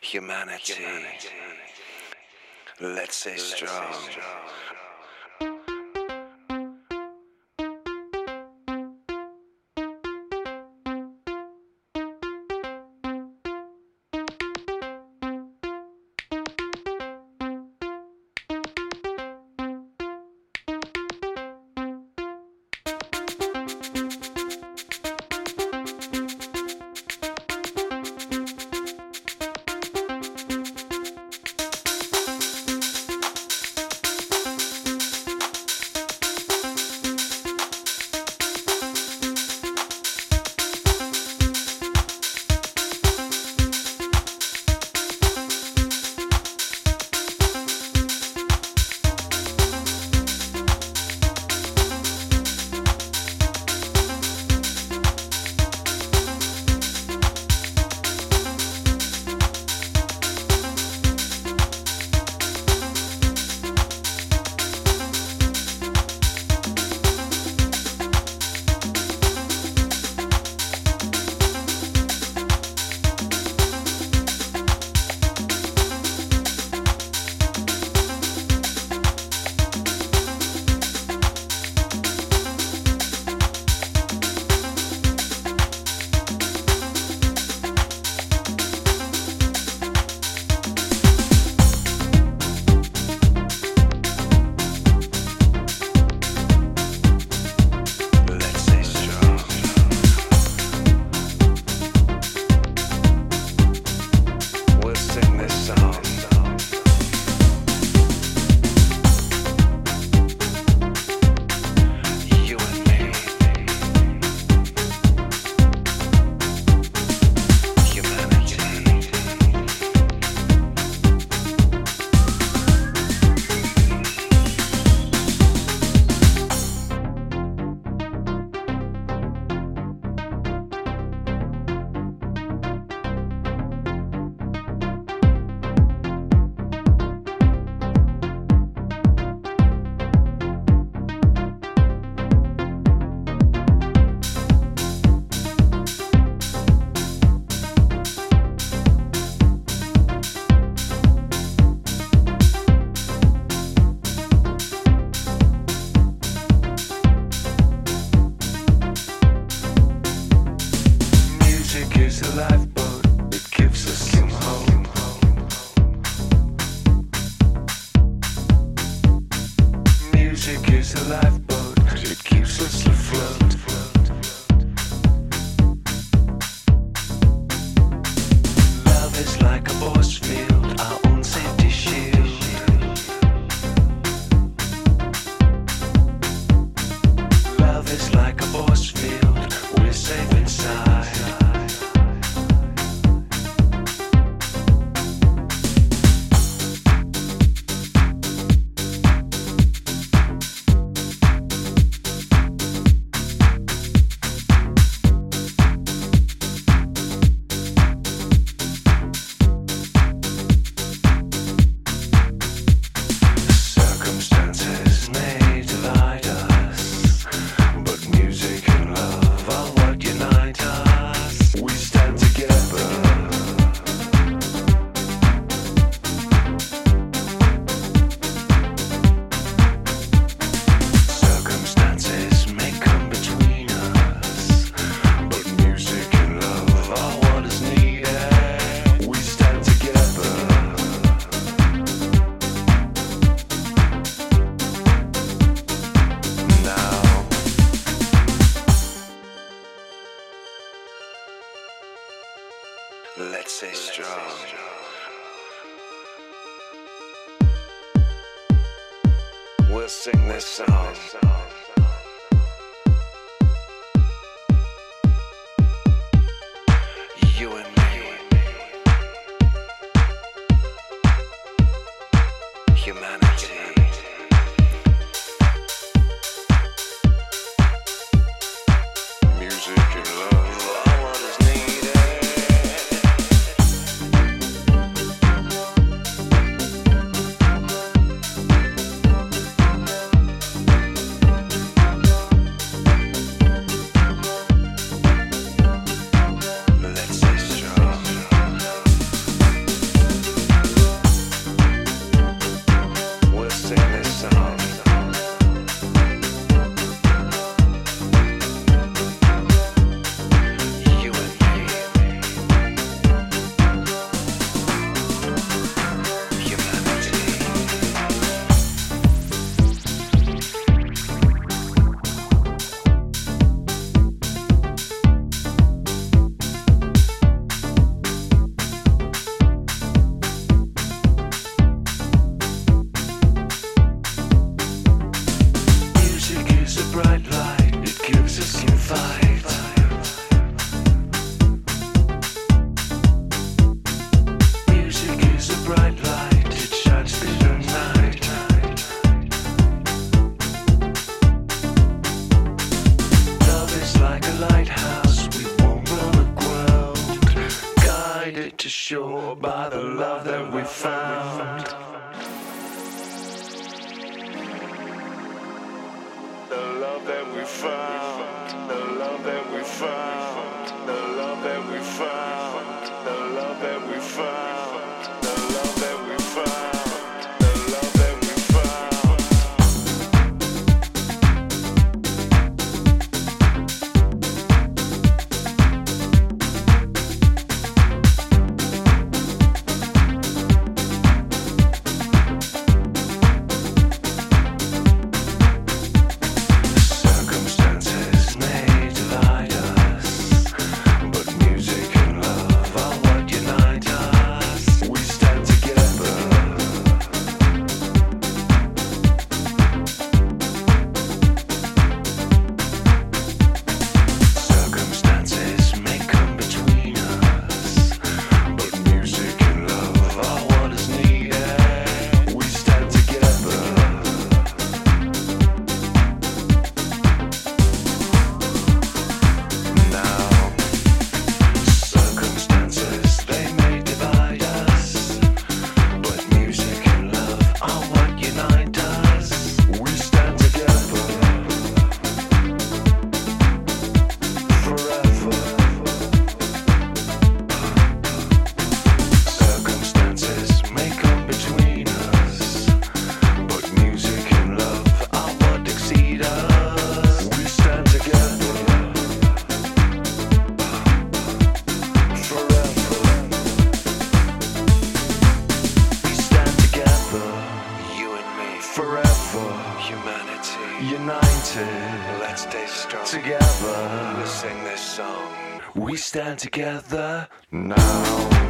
humanity. humanity. Let's stay Let's. Stay strong. alive. We'll sing this song. by the love that we found. song. We stand together now.